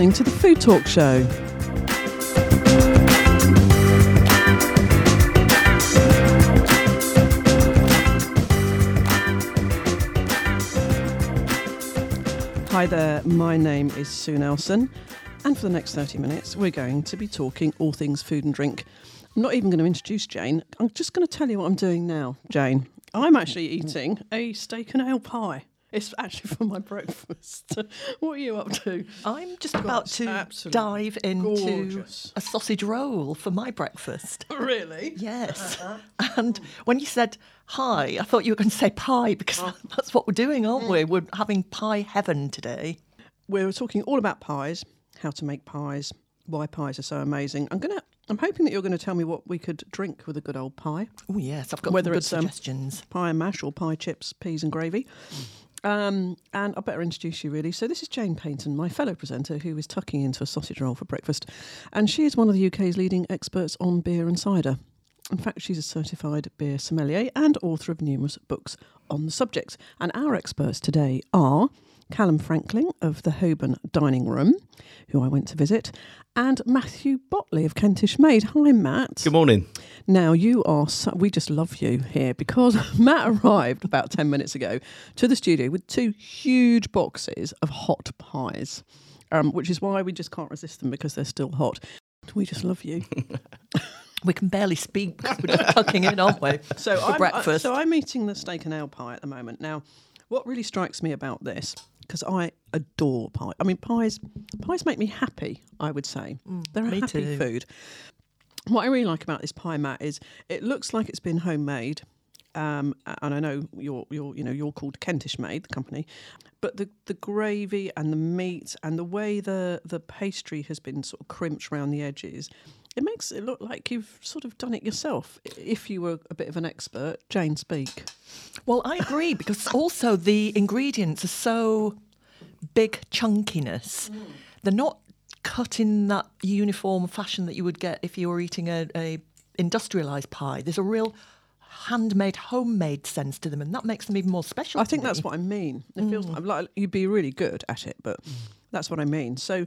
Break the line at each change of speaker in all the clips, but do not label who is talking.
listening to the Food Talk Show. Hi there, my name is Sue Nelson, and for the next 30 minutes, we're going to be talking all things food and drink. I'm not even going to introduce Jane, I'm just going to tell you what I'm doing now, Jane. I'm actually eating a steak and ale pie. It's actually for my breakfast. what are you up to?
I'm just
God,
about to dive into
gorgeous.
a sausage roll for my breakfast.
Really?
Yes. And when you said hi, I thought you were going to say pie because
Oh.
that's what we're doing, aren't
Mm.
we? We're having pie heaven today.
We're talking all about pies, how to make pies, why pies are so amazing. I'm gonna. I'm hoping that you're going to tell me what we could drink with a good old pie.
Oh, yes, I've got
Whether
some good
it's, um,
suggestions.
pie and mash or pie chips, peas and gravy. Um, and I better introduce you really. So this is Jane Peyton, my fellow presenter, who is tucking into a sausage roll for breakfast, and she is one of the UK's leading experts on beer and cider. In fact, she's a certified beer sommelier and author of numerous books on the subject. And our experts today are Calum Franklin of the Holborn Dining Room, who I went to visit, and Matthew Botley of Kentish Mayde. Hi, Matt.
Good morning.
Now you are. So, we just love you here because Matt arrived about ten minutes ago to the studio with two huge boxes of hot pies, um, which is why we just can't resist them because they're still hot. We just love you.
We can barely speak because we're just tucking in, aren't we?
So
for
I'm, uh,
breakfast.
so I'm eating the steak and ale pie at the moment. Now, what really strikes me about this, because I adore pie. I mean, pies. Pies make me happy. I would say they're a
Mm,
happy
too.
food. What I really like about this pie, Matt, is it looks like it's been homemade. Um, and I know you're, you're, you know, you're called Kentish Mayde, the company, but the, the gravy and the meat and the way the, the pastry has been sort of crimped around the edges, it makes it look like you've sort of done it yourself. If you were a bit of an expert, Jane, speak.
Well, I agree because also the ingredients are so big chunkiness. Mm. They're not cut in that uniform fashion that you would get if you were eating a, a industrialized pie. There's a real handmade, homemade sense to them, and that makes them even more special.
I think that's what I mean. It feels mm. like, like you'd be really good at it, but mm. that's what I mean. So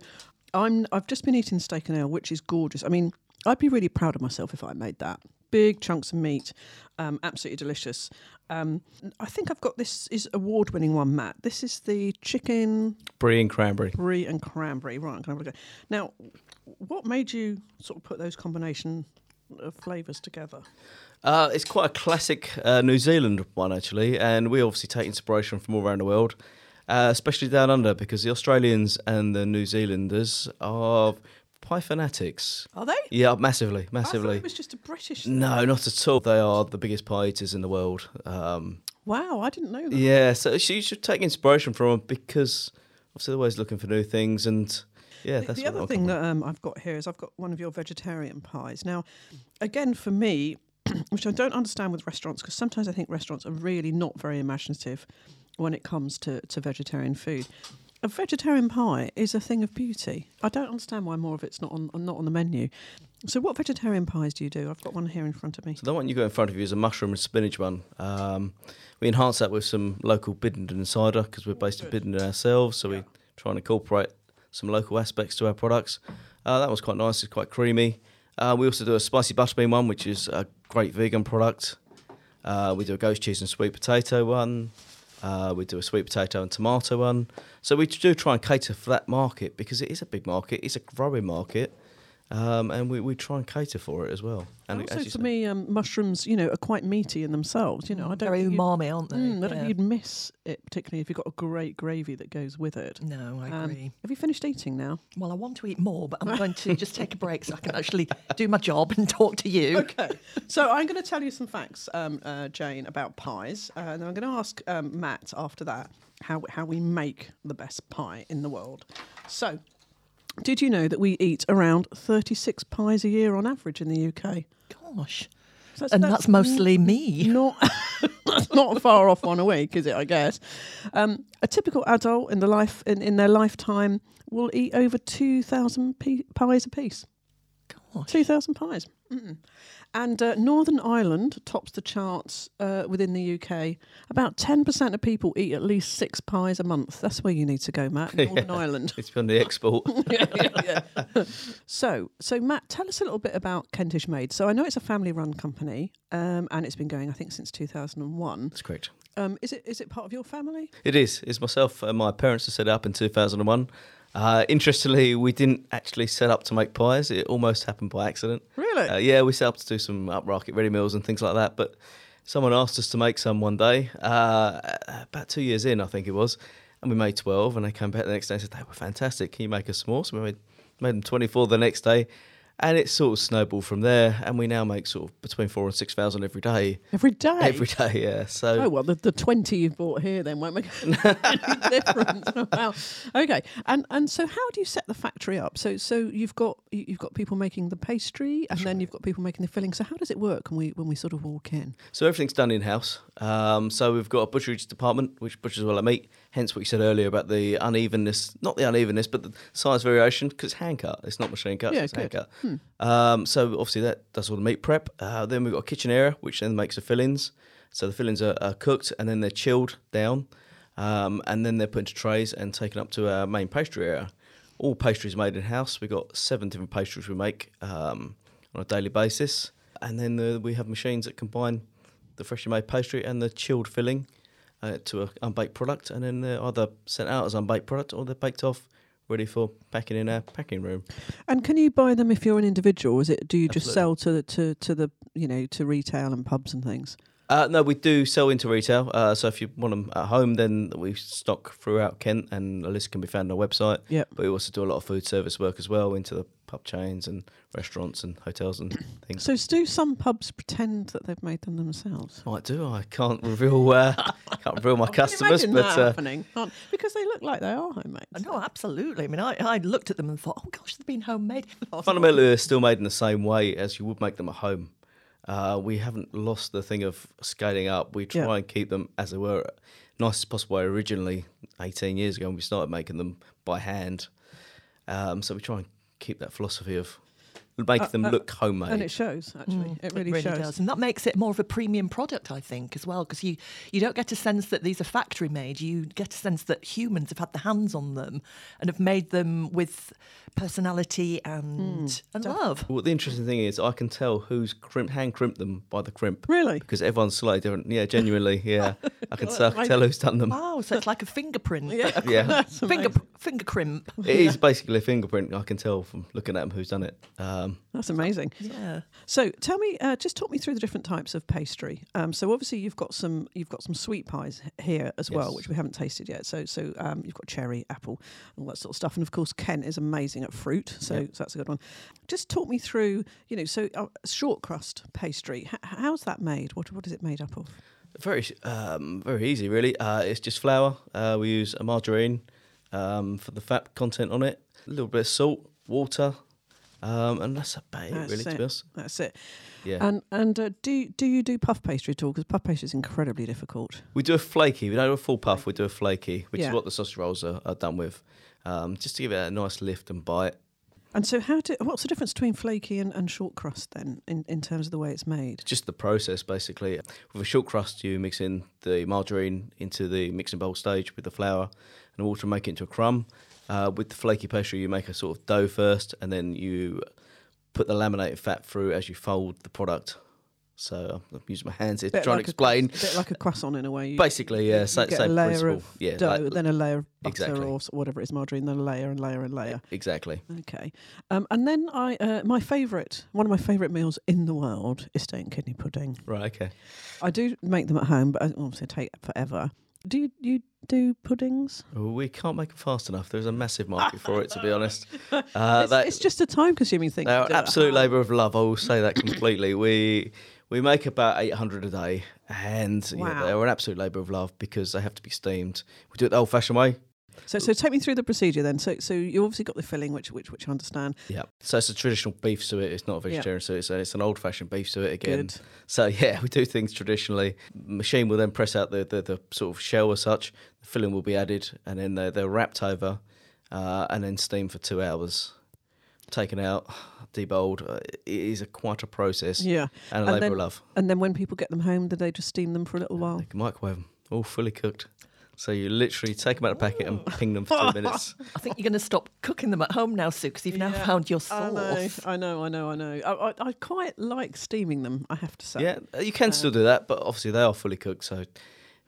I'm I've just been eating steak and ale, which is gorgeous. I mean, I'd be really proud of myself if I made that. Big chunks of meat, um, absolutely delicious. Um, I think I've got this is award winning one, Matt. This is the chicken
Brie and cranberry.
brie and cranberry. Right, I'm gonna have a go. Now, what made you sort of put those combination of flavours together?
Uh, it's quite a classic uh, New Zealand one, actually, and we obviously take inspiration from all around the world, uh, especially down under, because the Australians and the New Zealanders are pie fanatics.
Are they?
Yeah, massively,
I thought
massively.
it was just a British. thing.
No, not at all. They are the biggest pie eaters in the world. Um,
Wow, I didn't know that.
yeah, so you should take inspiration from them because obviously they're always looking for new things, and yeah,
The,
that's
the
what
other thing that um, I've got here is I've got one of your vegetarian pies. Now, again, for me, which I don't understand with restaurants, because sometimes I think restaurants are really not very imaginative when it comes to, to vegetarian food. A vegetarian pie is a thing of beauty. I don't understand why more of it's not on not on the menu. So, what vegetarian pies do you do? I've got one here in front of me.
So the one you got in front of you is a mushroom and spinach one. Um, we enhance that with some local Biddenden cider because we're based in Biddenden ourselves, so we try and incorporate some local aspects to our products. Uh, that was quite nice. It's quite creamy. Uh, we also do a spicy butterbean one, which is a great vegan product. Uh, we do a goats cheese and sweet potato one. Uh, we do a sweet potato and tomato one. So we do try and cater for that market because it is a big market. It's a growing market. Um, and we, we try and cater for it as well. And
also,
as
for
said-
me, um, mushrooms, you know, are quite meaty in themselves. You know, I don't
very
think you'd-
umami, aren't they?
Mm, I don't
Yeah.
think you'd miss it, particularly if you've got a great gravy that goes with it.
No, I
Um,
agree.
have you finished eating now?
well, I want to eat more, but I'm going to just take a break so I can actually do my job and talk to you.
Okay. So I'm going to tell you some facts, um, uh, Jane, about pies, uh, and then I'm going to ask um, Matt after that how how we make the best pie in the world. So, did you know that we eat around 36 pies a year on average in the UK?
Gosh.
So
And that's mostly me.
Not that's not far off one a week, is it? I guess. Um, a typical adult in the life in, in their lifetime will eat over 2,000 pies a piece.
Gosh.
2,000 pies. Mm. And uh, Northern Ireland tops the charts uh, within the UK. About 10% of people eat at least six pies a month. That's where you need to go, Matt, Northern Ireland.
It's been the export.
yeah, yeah, yeah. so, so Matt, tell us a little bit about Kentish Mayde. So I know it's a family-run company, um, and it's been going, I think, since 2001.
That's correct.
Um, is it is it part of your family?
It is. It's myself and my parents who set up in 2001. Uh, interestingly, we didn't actually set up to make pies. It almost happened by accident.
Really?
Uh, yeah, we set up to do some upmarket ready meals and things like that. But someone asked us to make some one day, uh, about two years in, I think it was, and we made 12. And they came back the next day and said, they were fantastic. Can you make us some more? So we made, made them 24 the next day. And it sort of snowballed from there. And we now make sort of between four and 6,000 every day.
Every day.
Every day, yeah. So
Oh well, the, the twenty you've bought here then won't make any difference. wow. Okay. And and so how do you set the factory up? So so you've got you- you've got people making the pastry, and then you've got people making the filling. So how does it work when we when we sort of walk in?
So everything's done in house. Um, so we've got a butcherage department, which butchers all our meat. Hence what you said earlier about the unevenness, not the unevenness, but the size variation, because it's hand cut. It's not machine cut.
Yeah,
it's hand
good.
cut. Um, so obviously that does all the meat prep. Uh, then we've got a kitchen area, which then makes the fillings. So the fillings are, are cooked and then they're chilled down, um, and then they're put into trays and taken up to our main pastry area. All pastries made in house. We've got seven different pastries we make um, on a daily basis, and then uh, we have machines that combine the freshly made pastry and the chilled filling uh, to an unbaked product, and then they're either sent out as unbaked product or they're baked off, ready for packing in our packing room.
And can you buy them if you're an individual? Is it do you just sell to the to to the you know to retail and pubs and things?
Uh, no, we do sell into retail. Uh, so if you want them at home, then we stock throughout Kent, and a list can be found on our website.
Yep.
But we also do a lot of food service work as well into the pub chains and restaurants and hotels and things.
So do some pubs pretend that they've made them themselves?
Might do. I can't reveal. Uh, can't reveal my customers,
Imagine
but
that
uh,
happening because they look like they are homemade.
No, absolutely. I mean, I, I looked at them and thought, oh gosh, they've been homemade.
fundamentally they're still made in the same way as you would make them at home. Uh, we haven't lost the thing of scaling up. We try
Yeah.
and keep them as they were, nice as possible originally, 18 years ago when we started making them by hand. Um, so we try and keep that philosophy of making uh, them
uh,
look homemade.
And it shows, actually. Mm, it really, shows.
does, and that makes it more of a premium product, I think, as well, because you you don't get a sense that these are factory made. You get a sense that humans have had their hands on them and have made them with personality and hmm. and love.
Well, the interesting thing is, I can tell who's crimp, hand crimped them by the crimp.
Really?
Because everyone's slightly different. Yeah, genuinely. Yeah, I can, tell, I tell who's done them.
Wow, so it's like a fingerprint.
Yeah.
Yeah.
That's
Finger
amazing.
finger crimp.
It is basically a fingerprint. I can tell from looking at them who's done it. Uh, Um,
That's amazing.
Yeah.
So tell me, uh, just talk me through the different types of pastry. Um, so obviously you've got some you've got some sweet pies here as well, which we haven't tasted yet. So so um, you've got cherry, apple, all that sort of stuff, and of course Kent is amazing at fruit, so,
Yep.
so that's a good one. Just talk me through, you know, so uh, short crust pastry. H- how's that made? What what is it made up of?
Very, um, very easy, really. Uh, it's just flour. Uh, we use a margarine um, for the fat content on it. A little bit of salt, water, um, and that's about it,
That's
really. To
it.
be honest,
That's it.
yeah.
And and uh, do do you do puff pastry at all? Because puff pastry is incredibly difficult.
we do a flaky. We don't do a full puff. We do a flaky, which
Yeah.
is what the sausage rolls are, are done with, um, just to give it a nice lift and bite.
And so how do what's the difference between flaky and, and short crust then in, in terms of the way it's made?
Just the process, basically. With a short crust, you mix in the margarine into the mixing bowl stage with the flour and water, and make it into a crumb. Uh, with the flaky pastry, you make a sort of dough first, and then you put the laminated fat through as you fold the product. So I'm using my hands here to try and
like a-
explain.
bit like a croissant in a way. You,
Basically, yeah,
you
sa-
get
same
a layer
principle.
of
yeah,
dough,
like-
then a layer of butter
Exactly.
or whatever it is, margarine, then a layer and layer and layer.
exactly.
Okay, um, and then I uh, my favourite, one of my favourite meals in the world is steak and kidney pudding.
Right. Okay.
I do make them at home, but I obviously take forever. Do you, you do puddings?
Well, we can't make them fast enough. There's a massive market for it, to be honest. Uh,
it's,
that-
it's just a time-consuming thing. They're
absolute labour of love. I will say that completely. we we make about 800 a day, and yeah, they're an absolute labour of love because they have to be steamed. We do it the old-fashioned way.
So, so take me through the procedure then. So, so you obviously got the filling, which which which I understand.
Yeah. So it's a traditional beef suet. It's not a
Yeah.
vegetarian suet. So it's an old-fashioned beef suet again.
Good.
So yeah, we do things traditionally. Machine will then press out the, the, the sort of shell as such. The filling will be added, and then they're, they're wrapped over, uh, and then steamed for two hours. taken out, debowled. Uh, it is a quite a process
Yeah.
and a labour of love.
And then when people get them home, do they just steam them for a little while?
Microwave them, all fully cooked. So you literally take them out of the packet and ping them for two minutes.
I think you're going to stop cooking them at home now, Sue, because you've now
Yeah.
found your
I know,
sauce.
I know, I know, I know. I, I, I quite like steaming them, I have to say.
Yeah, uh, you can still do that, but obviously they are fully cooked, so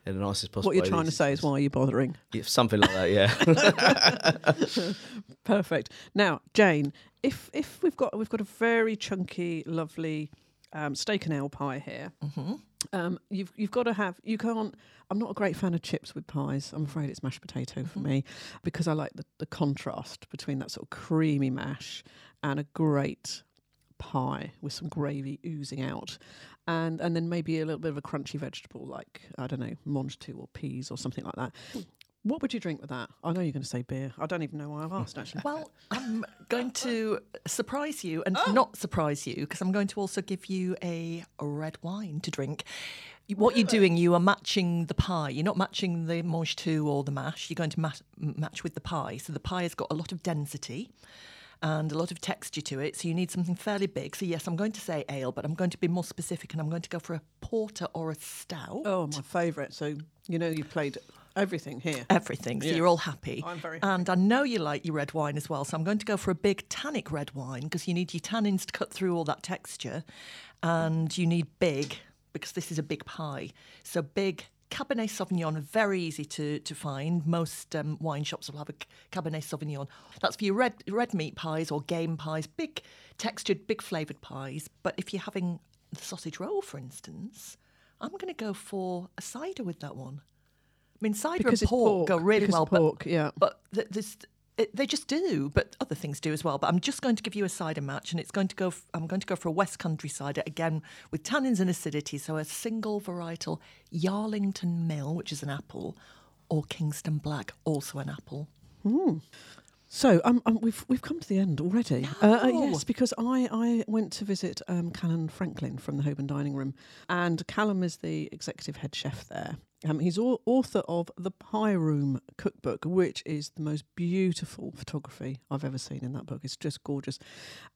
in the nicest possible
What you're
way,
trying to
these-
say is why are you bothering?
Yeah, something like that, yeah.
Perfect. Now, Jane, if if we've got we've got a very chunky, lovely um, steak and ale pie here,
Mm-hmm.
Um, you've you've got to have. You can't. I'm not a great fan of chips with pies. I'm afraid it's mashed potato for
Mm-hmm.
me because I like the, the contrast between that sort of creamy mash and a great pie with some gravy oozing out. And and then maybe a little bit of a crunchy vegetable like I don't know mange tout or peas or something like that. What would you drink with that? I know you're going to say beer. I don't even know why I've mm. asked actually.
Well, I'm going to surprise you and
Oh.
not surprise you because I'm going to also give you a red wine to drink. What you're doing, you are matching the pie. You're not matching the mange tout or the mash. You're going to mat- match with the pie. So the pie has got a lot of density and a lot of texture to it. So you need something fairly big. So yes, I'm going to say ale, but I'm going to be more specific and I'm going to go for a porter or a stout.
Oh, my favourite. So you know you've played everything here.
everything. So
Yeah.
you're all happy.
I'm very happy.
And I know you like your red wine as well. So I'm going to go for a big tannic red wine because you need your tannins to cut through all that texture. And you need big because this is a big pie. So big Cabernet Sauvignon, very easy to, to find. Most um, wine shops will have a Cabernet Sauvignon. That's for your red red meat pies or game pies, big textured, big flavoured pies. But if you're having the sausage roll, for instance, I'm going to go for a cider with that one. I mean, cider
Because
and pork,
pork,
go really well,
pork, yeah.
but th- this, it, they just do. But other things do as well. But I'm just going to give you a cider match, and it's going to go. F- I'm going to go for a West Country cider again with tannins and acidity. So a single varietal Yarlington Mill, which is an apple, or Kingston Black, also an apple.
So um, um, we've we've come to the end already. Uh, uh, yes, because I, I went to visit um, Calum Franklin from the Holborn Dining Room, and Calum is the executive head chef there. Um, he's au- author of the Pie Room Cookbook, which is the most beautiful photography I've ever seen in that book. It's just gorgeous,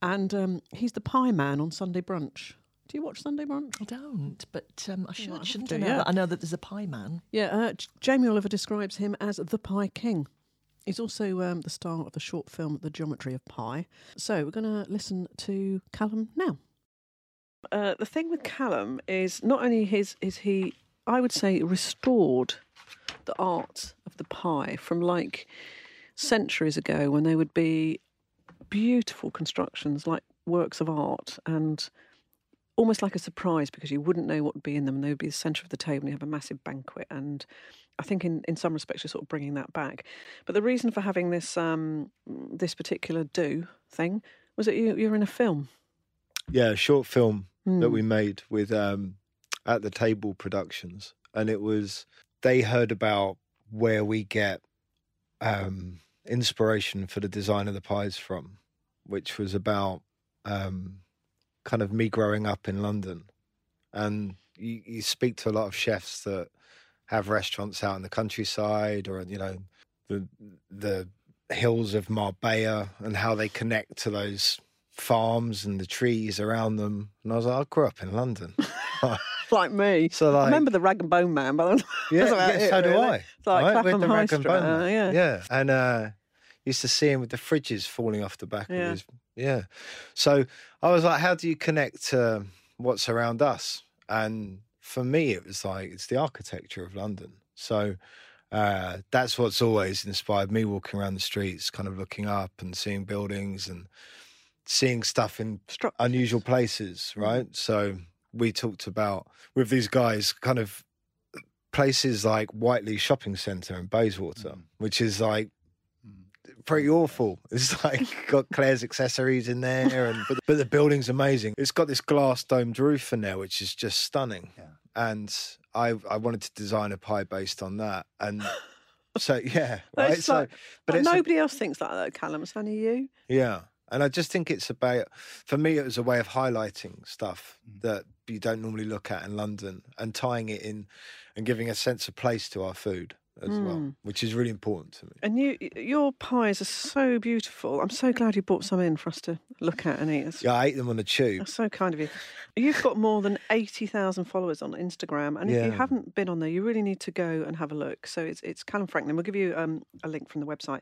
and um, he's the pie man on Sunday brunch. Do you watch Sunday brunch?
I don't, but um, I should,
might have
shouldn't
to,
I know
yeah.
that? I know that there's a pie man.
Yeah, uh, J- Jamie Oliver describes him as the Pie King. He's also um, the star of the short film The Geometry of Pie. So we're going to listen to Calum now. Uh, the thing with Calum is not only his is he, I would say, restored the art of the pie from like centuries ago when they would be beautiful constructions like works of art and almost like a surprise because you wouldn't know what would be in them and they would be the centre of the table and you have a massive banquet and I think in, in some respects you're sort of bringing that back. But the reason for having this um, this particular do thing was that you, you're in a film.
Yeah, a short film that
Hmm.
we made with um, at the table productions, and it was they heard about where we get um, inspiration for the design of the pies from, which was about um, kind of me growing up in London, and you, you speak to a lot of chefs that have restaurants out in the countryside or you know the the hills of Marbella and how they connect to those farms and the trees around them. And I was like, I grew up in London.
Like me.
So
I
like,
remember the rag and bone man, but
yeah, yeah,
it,
so do
really.
I.
It's like
right?
Clapham
With the
High
rag and
Street,
bone
uh,
man.
yeah.
yeah, and uh, used to see him with the fridges falling off the back
Yeah.
of his. Yeah, so I was like, how do you connect to what's around us? And for me, it was like it's the architecture of London. So. Uh, that's what's always inspired me walking around the streets, kind of looking up and seeing buildings and seeing stuff in unusual places, right? So we talked about with these guys kind of places like Whiteley Shopping Centre in Bayswater, mm. which is like mm. pretty awful. It's like got Claire's accessories in there, and but, but the building's amazing. It's got this glass domed roof in there, which is just stunning. And I I wanted to design a pie based on that, and so yeah, right. So,
like-
but it's a-
nobody else thinks like that, Calum. It's only you.
yeah. And I just think it's about, for me, it was a way of highlighting stuff mm. that you don't normally look at in London and tying it in and giving a sense of place to our food as well, which is really important to me.
And you, your pies are so beautiful. I'm so glad you brought some in for us to look at and eat. That's,
Yeah, I ate them on a tube.
that's so kind of you. You've got more than 80,000 followers on Instagram. And if you haven't been on there, you really need to go and have a look. So it's, it's Calum Franklin. We'll give you um, a link from the website.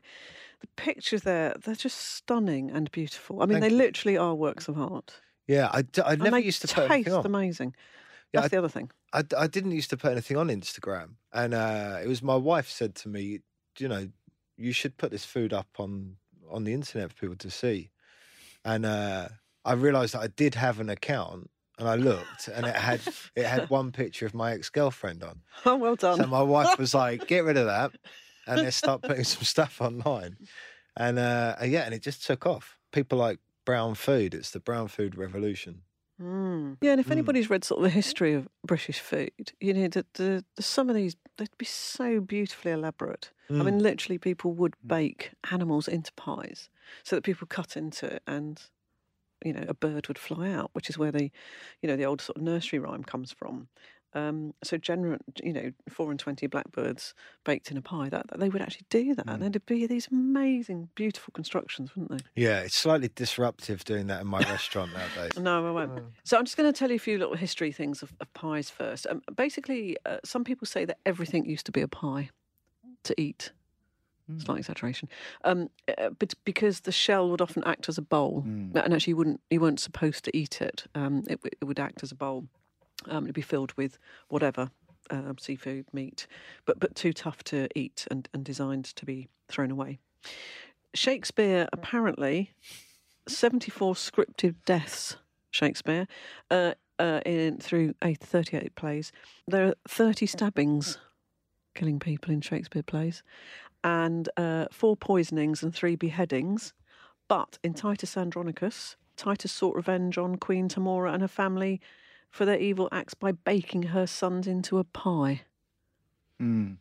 The pictures there, they're just stunning and beautiful. I mean,
Thank
they
you.
literally are works of art.
Yeah, I, d- I never used to put
taste
anything on.
amazing.
Yeah,
That's the other thing.
I, I didn't used to put anything on Instagram, and uh, it was my wife said to me, you know, you should put this food up on on the internet for people to see, and uh, I realised that I did have an account, and I looked, and it had it had one picture of my ex girlfriend on.
Oh, well done.
So my wife was like, "Get rid of that," and let's start putting some stuff online, and uh, yeah, and it just took off. People like brown food. It's the brown food revolution.
Mm. Yeah, and if
Mm.
anybody's read sort of the history of British food, you know, that the, the, some of these, they'd be so beautifully elaborate. I
Mm.
mean, literally, people would bake animals into pies so that people cut into it and, you know, a bird would fly out, which is where the, you know, the old sort of nursery rhyme comes from. Um, so, general, you know, four and twenty blackbirds baked in a pie. That, that they would actually do that.
Mm.
There'd be these amazing, beautiful constructions, wouldn't they?
Yeah, it's slightly disruptive doing that in my restaurant nowadays.
No, I won't. So I'm just going to tell you a few little history things of, of pies first. Um, basically, uh, some people say that everything used to be a pie to eat. Slight exaggeration, um, uh, but because the shell would often act as a bowl, and actually you wouldn't you weren't supposed to eat it. Um, it, it would act as a bowl. Um, it'd be filled with whatever um, seafood, meat, but but too tough to eat and, and designed to be thrown away. Shakespeare apparently 74 scripted deaths, Shakespeare, uh, uh, in through eight, 38 plays. There are 30 stabbings, killing people in Shakespeare plays, and uh, four poisonings and three beheadings. But in Titus Andronicus, Titus sought revenge on Queen Tamora and her family for their evil acts by baking her sons into a pie. Hmm.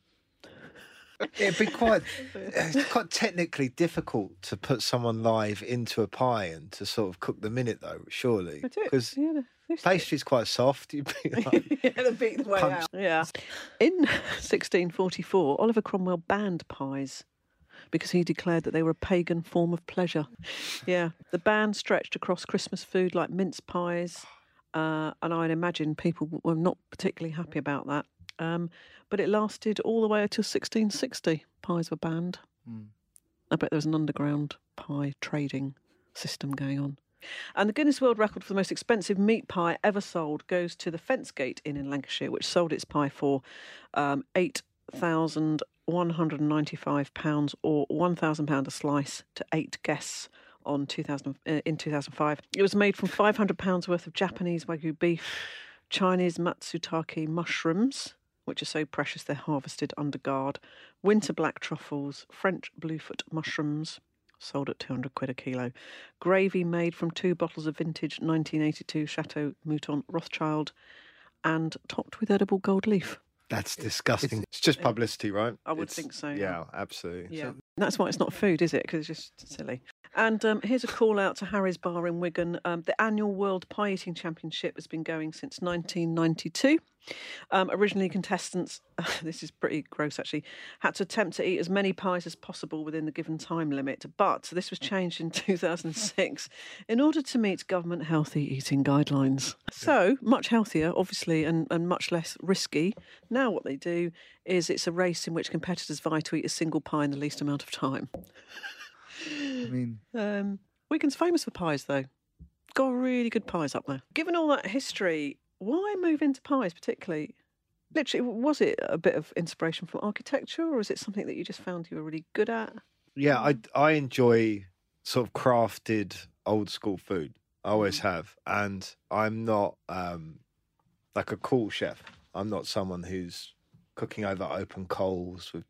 It'd be quite, quite technically difficult to put someone live into a pie and to sort of cook them in it, though. Surely, because
yeah, they used to.
pastry's quite soft. You'd be like,
yeah, beat the way
Punch.
out. Yeah. In 1644, Oliver Cromwell banned pies because he declared that they were a pagan form of pleasure. Yeah. The ban stretched across Christmas food like mince pies, uh, and I'd imagine people were not particularly happy about that. Um, but it lasted all the way until 1660. Pies were banned. I bet there was an underground pie trading system going on. And the Guinness World Record for the most expensive meat pie ever sold goes to the Fencegate Inn in Lancashire, which sold its pie for um, eight thousand one hundred ninety-five pounds, or one thousand pound a slice, to eight guests on two thousand uh, in two thousand five. It was made from five hundred pounds worth of Japanese wagyu beef, Chinese matsutake mushrooms. Which are so precious they're harvested under guard. Winter black truffles, French bluefoot mushrooms, sold at 200 quid a kilo. Gravy made from two bottles of vintage 1982 Chateau Mouton Rothschild and topped with edible gold leaf.
that's disgusting. It's just publicity, right?
I would
It's-
think so, yeah.
Yeah, absolutely.
Yeah. That's why it's not food, is it? Because it's just silly. And um, here's a call out to Harry's Bar in Wigan. Um, the annual World Pie Eating Championship has been going since 1992. Um, originally, contestants, this is pretty gross actually, had to attempt to eat as many pies as possible within the given time limit. But this was changed in 2006 in order to meet government healthy eating guidelines. So, much healthier, obviously, and, and much less risky. Now, what they do is it's a race in which competitors vie to eat a single pie in the least amount of time.
I mean,
Um, Wigan's famous for pies, though. Got really good pies up there. Given all that history, why move into pies particularly? Literally, was it a bit of inspiration from architecture, or is it something that you just found you were really good at?
Yeah, I I enjoy sort of crafted old school food. I always have, and I'm not um, like a cool chef. I'm not someone who's cooking over open coals with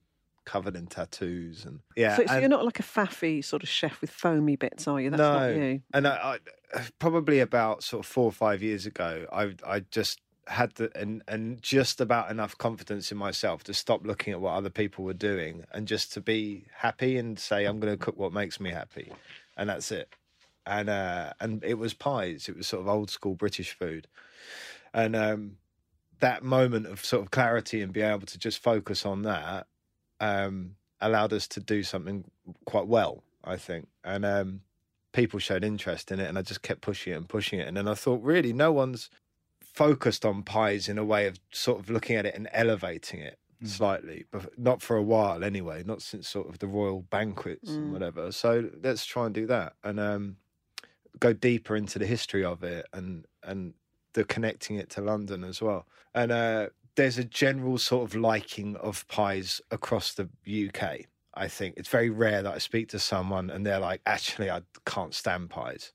covered in tattoos and yeah.
so, so
and-
you're not like a faffy sort of chef with foamy bits, are you? That's
no,
not you.
and I, I probably about sort of four or five years ago, I I just had the and and just about enough confidence in myself to stop looking at what other people were doing and just to be happy and say I'm going to cook what makes me happy, and that's it. And uh, and it was pies. It was sort of old school British food, and um, that moment of sort of clarity and being able to just focus on that um, allowed us to do something quite well, I think. And um, people showed interest in it, and I just kept pushing it and pushing it. And then I thought, really, no one's focused on pies in a way of sort of looking at it and elevating it
Mm.
slightly, but not for a while anyway, not since sort of the royal banquets and
Mm.
whatever. So let's try and do that and um, go deeper into the history of it and and the connecting it to London as well. And uh, there's a general sort of liking of pies across the UK. I think it's very rare that I speak to someone and they're like, actually, I can't stand pies.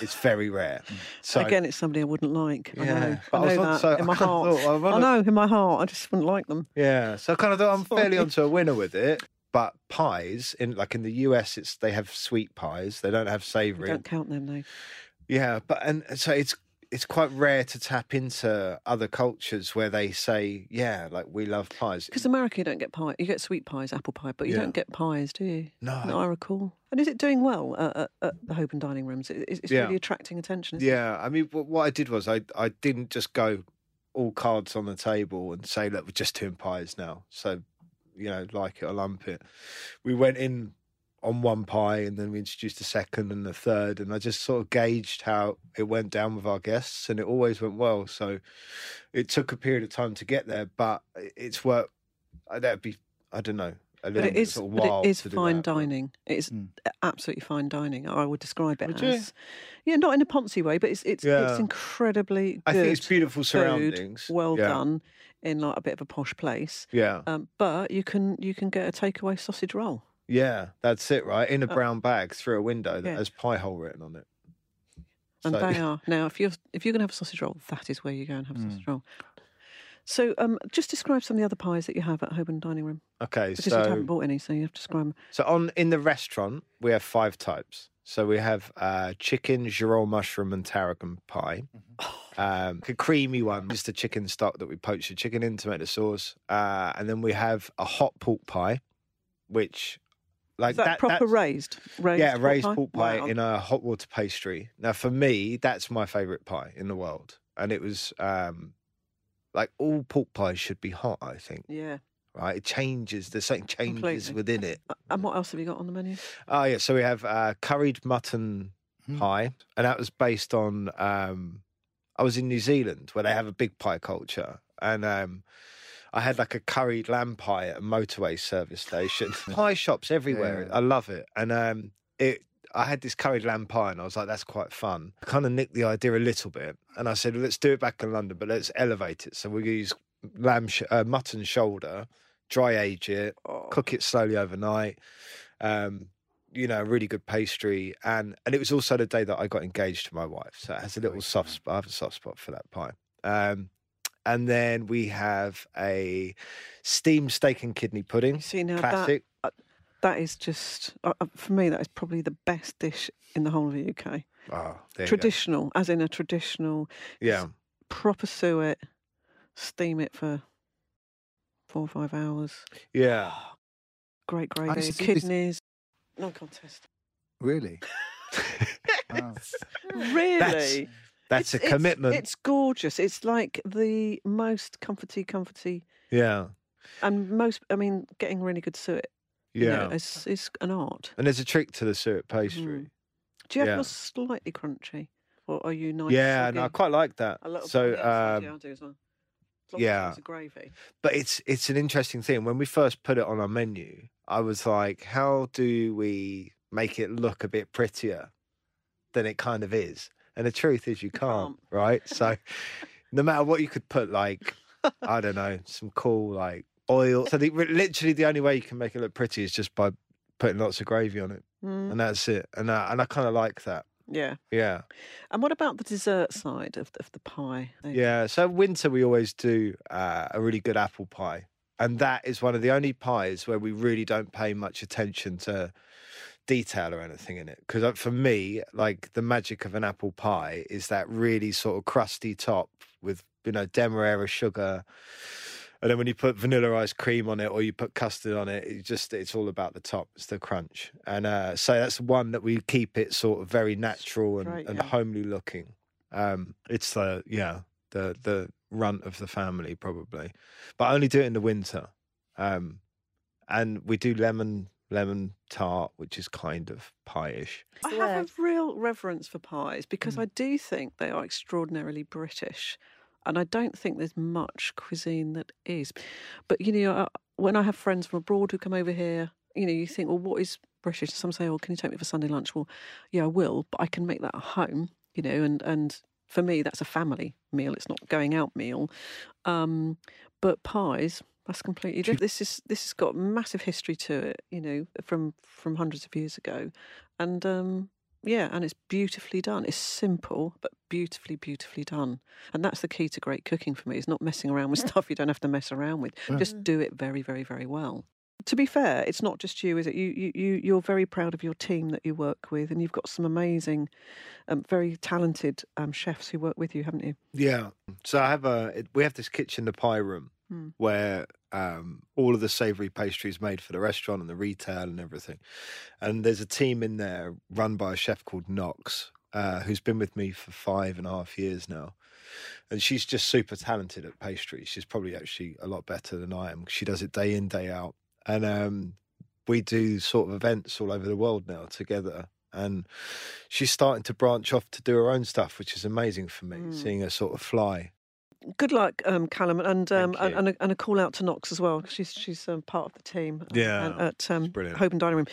It's very rare. So
Again, it's somebody I wouldn't like. I
Yeah,
know,
but
I
I
know
not
that
so-
in my
I
heart.
thought, well,
I know in my heart, I just wouldn't like them.
Yeah, so I kind of thought I'm fairly onto a winner with it. But pies in like in the US, it's they have sweet pies. They don't have savoury.
don't count them though.
Yeah, but and so it's it's quite rare to tap into other cultures where they say, yeah, like we love pies.
Because America, you don't get pie. You get sweet pies, apple pie, but you
Yeah.
don't get pies, do you?
no,
I recall. And is it doing well at, the Holborn Dining Rooms? It- It's, it's
Yeah.
really attracting attention. Isn't
yeah. I mean, what what I did was I I didn't just go all cards on the table and say, look, we're just doing pies now. So you know, like it or lump it. We went in on one pie and then we introduced a second and a third and I just sort of gauged how it went down with our guests and it always went well. So it took a period of time to get there, but it's worked. uh, That'd be I don't know. A
But
little
it
bit sort of
but it is fine
that,
dining. It is
Mm.
absolutely fine dining. I would describe it
Would you?
as. Yeah, not in a poncy way, but it's it's
Yeah.
it's incredibly good.
I think it's beautiful
food,
surroundings.
well
yeah.
done, in like a bit of a posh place.
Yeah.
Um, but you can you can get a takeaway sausage roll.
Yeah, that's it, right? In a
Uh,
brown bag through a window that
yeah.
has pie hole written on it.
And
So-
they are now. If you're if you're going to have a sausage roll, that is where you go and have a
Mm.
sausage roll. So, um, just describe some of the other pies that you have at Holborn Dining Room
Okay,
because you haven't bought any, so you have to describe them.
so on in the restaurant we have five types. So we have uh, chicken, girolle mushroom, and tarragon pie. Um, a creamy one, just a chicken stock that we poach the chicken in, tomato sauce, uh, and then we have a hot pork pie, which like
Is that,
that
proper
that's-
raised? raised
yeah, raised pork pie
Wow.
in a hot water pastry. Now, for me, that's my favourite pie in the world, and it was um, like all pork pies should be hot. I think,
Yeah.
right? It changes. There's something changes
Completely.
within it.
And what else have you got on the menu?
Oh yeah, so we have uh, curried mutton
Hmm.
pie, and that was based on. Um, I was in New Zealand where they have a big pie culture, and um, I had like a curried lamb pie at a motorway service station. pie shops everywhere.
Yeah.
I love it, and um, it. I had this curried lamb pie, and I was like, "That's quite fun." I kind of nicked the idea a little bit, and I said, "Let's do it back in London, but let's elevate it." So we use lamb, sh- uh, mutton shoulder, dry age it,
Oh,
cook it slowly overnight. Um, you know, really good pastry, and and it was also the day that I got engaged to my wife, so it has a little soft spot. I have a soft spot for that pie. Um, and then we have a steamed steak and kidney pudding,
see now that
classic.
that is just uh, uh, for me that is probably the best dish in the whole of the UK.
Oh, there you go.
Traditional, as in a traditional
Yeah,
proper suet, steam it for four or five hours.
yeah.
Great
I
gravy,
see this-
kidneys. No contest.
Really? Wow.
Really?
That's
It's-
a commitment.
It's, gorgeous. It's like the most comforty, comforty,
yeah,
and most. I mean, getting really good suet. you
yeah.
know, is is an art.
and there's a trick to the suet pastry.
Mm. Do you have
Yeah.
yours slightly crunchy, or are you nice?
Yeah,
soggy?
no, I quite like that.
a little
So,
bit, yeah,
um,
yeah, I do as well. As
yeah.
as gravy.
but it's it's an interesting thing. When we first put it on our menu, I was like, how do we make it look a bit prettier than it kind of is? And the truth is, you can't,
can't.
right? So, no matter what you could put, like I don't know, some cool like oil. So, the, literally, the only way you can make it look pretty is just by putting lots of gravy on it,
Mm,
and that's it. And I, and I kind of like that.
yeah.
Yeah,
And what about the dessert side of of the pie?
Yeah. So winter we always do uh, a really good apple pie, and that is one of the only pies where we really don't pay much attention to detail or anything in it. Because for me, like the magic of an apple pie is that really sort of crusty top with you know demerara sugar. And then when you put vanilla ice cream on it or you put custard on it, it just it's all about the top. It's the crunch. And uh, so that's one that we keep it sort of very natural and,
Straight,
and homely looking. Um, it's the yeah the the runt of the family probably, but I only do it in the winter. Um, and we do lemon lemon tart, which is kind of pie-ish.
I have a real reverence for pies because I do think they are extraordinarily British. And I don't think there's much cuisine that is. But, you know, uh, when I have friends from abroad who come over here, you know, you think, well, what is British? Some say, oh, can you take me for Sunday lunch? Well, yeah, I will, but I can make that at home, you know, and, and for me, that's a family meal. It's not going out meal. Um, but pies, that's completely different. This is this has got massive history to it, you know, from from hundreds of years ago, and um, yeah, and it's beautifully done. It's simple but beautifully, beautifully done, and that's the key to great cooking for me. Is not messing around with stuff you don't have to mess around with. Just do it very, very, very well. To be fair, it's not just you, is it? You, you, you, you're very proud of your team that you work with, and you've got some amazing, um, very talented um, chefs who work with you, haven't you?
Yeah. So I have a we have this kitchen the pie room
Hmm.
where um, all of the savoury pastries made for the restaurant and the retail and everything. And there's a team in there run by a chef called Knox, uh, who's been with me for five and a half years now. And she's just super talented at pastry. She's probably actually a lot better than I am. She does it day in, day out. And um, we do sort of events all over the world now together. And she's starting to branch off to do her own stuff, which is amazing for me,
Mm.
seeing her sort of fly.
Good luck, um, Calum, and um, and, and, a, and a call out to Knox as well. 'cause She's she's um, part of the team. uh,
Yeah,
and at um,
brilliant.
Holborn Dining Room.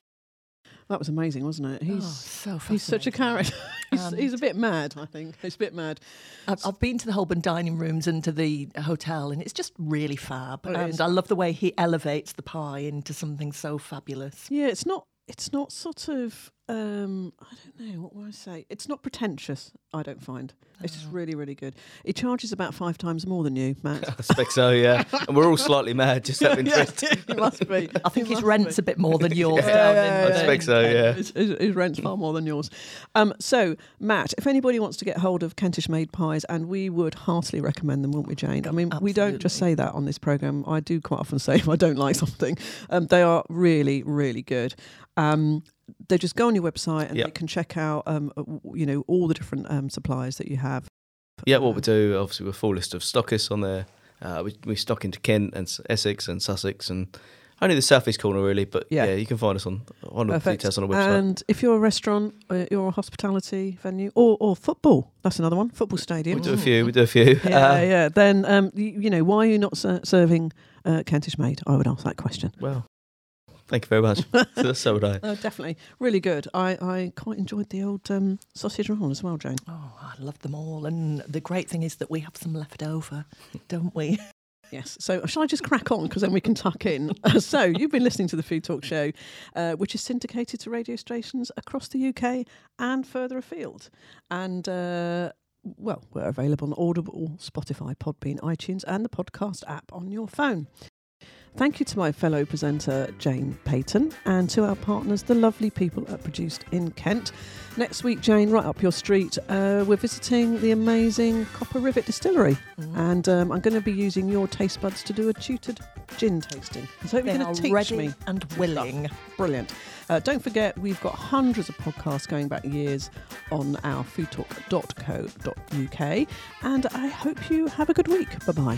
That was amazing, wasn't it?
Oh,
He's
so
he's such a character. he's,
Um,
he's a bit mad, I think. He's a bit mad.
I've, I've been to the Holborn dining rooms and to the hotel, and it's just really fab.
Oh,
and
is
I love the way he elevates the pie into something so fabulous.
Yeah, it's not. It's not sort of. Um, I don't know what would I say. It's not pretentious. I don't find. It's just really, really good. He charges about five times more than you, Matt.
I suspect so, yeah. And we're all slightly mad, just out of interest.
must be.
I think
He
his rent's
be.
a bit more than yours
Yeah,
down
yeah,
in
I
the-
suspect so, yeah.
His, his, his rent's far more than yours. Um, so, Matt, if anybody wants to get hold of Kentish Mayde pies, and we would heartily recommend them, wouldn't we, Jane? I mean, we don't just say that on this program. I do quite often say if I don't like something. Um, they are really, really good. Um, they just go on your website and
Yep.
they can check out, um, uh, you know, all the different um, suppliers that you have.
Yeah, what we do, obviously, we're a full list of stockists on there. Uh, we, we stock into Kent and Essex and Sussex and only the southeast corner, really. But
Yeah.
yeah, you can find us on on
Perfect.
details on the website.
And if you're a restaurant, uh, you're a hospitality venue, or, or football, that's another one, football stadium.
we do a few, we do a few.
Yeah,
Uh,
yeah. Then um, you, you know, why are you not ser- serving uh, Kentish Mayde? I would ask that question.
Well, thank you very much. so, so would I.
Oh, definitely, really good. I, I quite enjoyed the old um, sausage roll as well, Jane.
Oh, I love them all. And the great thing is that we have some left over, don't we?
Yes. So shall I just crack on because then we can tuck in. so you've been listening to the Food Talk Show, uh, which is syndicated to radio stations across the UK and further afield, and. Uh, well, we're available on Audible, Spotify, Podbean, iTunes, and the podcast app on your phone. Thank you to my fellow presenter, Jane Peyton, and to our partners, the lovely people at Produced in Kent. Next week, Jane, right up your street, uh, we're visiting the amazing Copper Rivet Distillery, and um, I'm going to be using your taste buds to do a tutored gin tasting. So you're going to teach
ready
me.
and willing.
Brilliant. Uh, don't forget, we've got hundreds of podcasts going back years on our foodtalk.co.uk, and I hope you have a good week. Bye bye.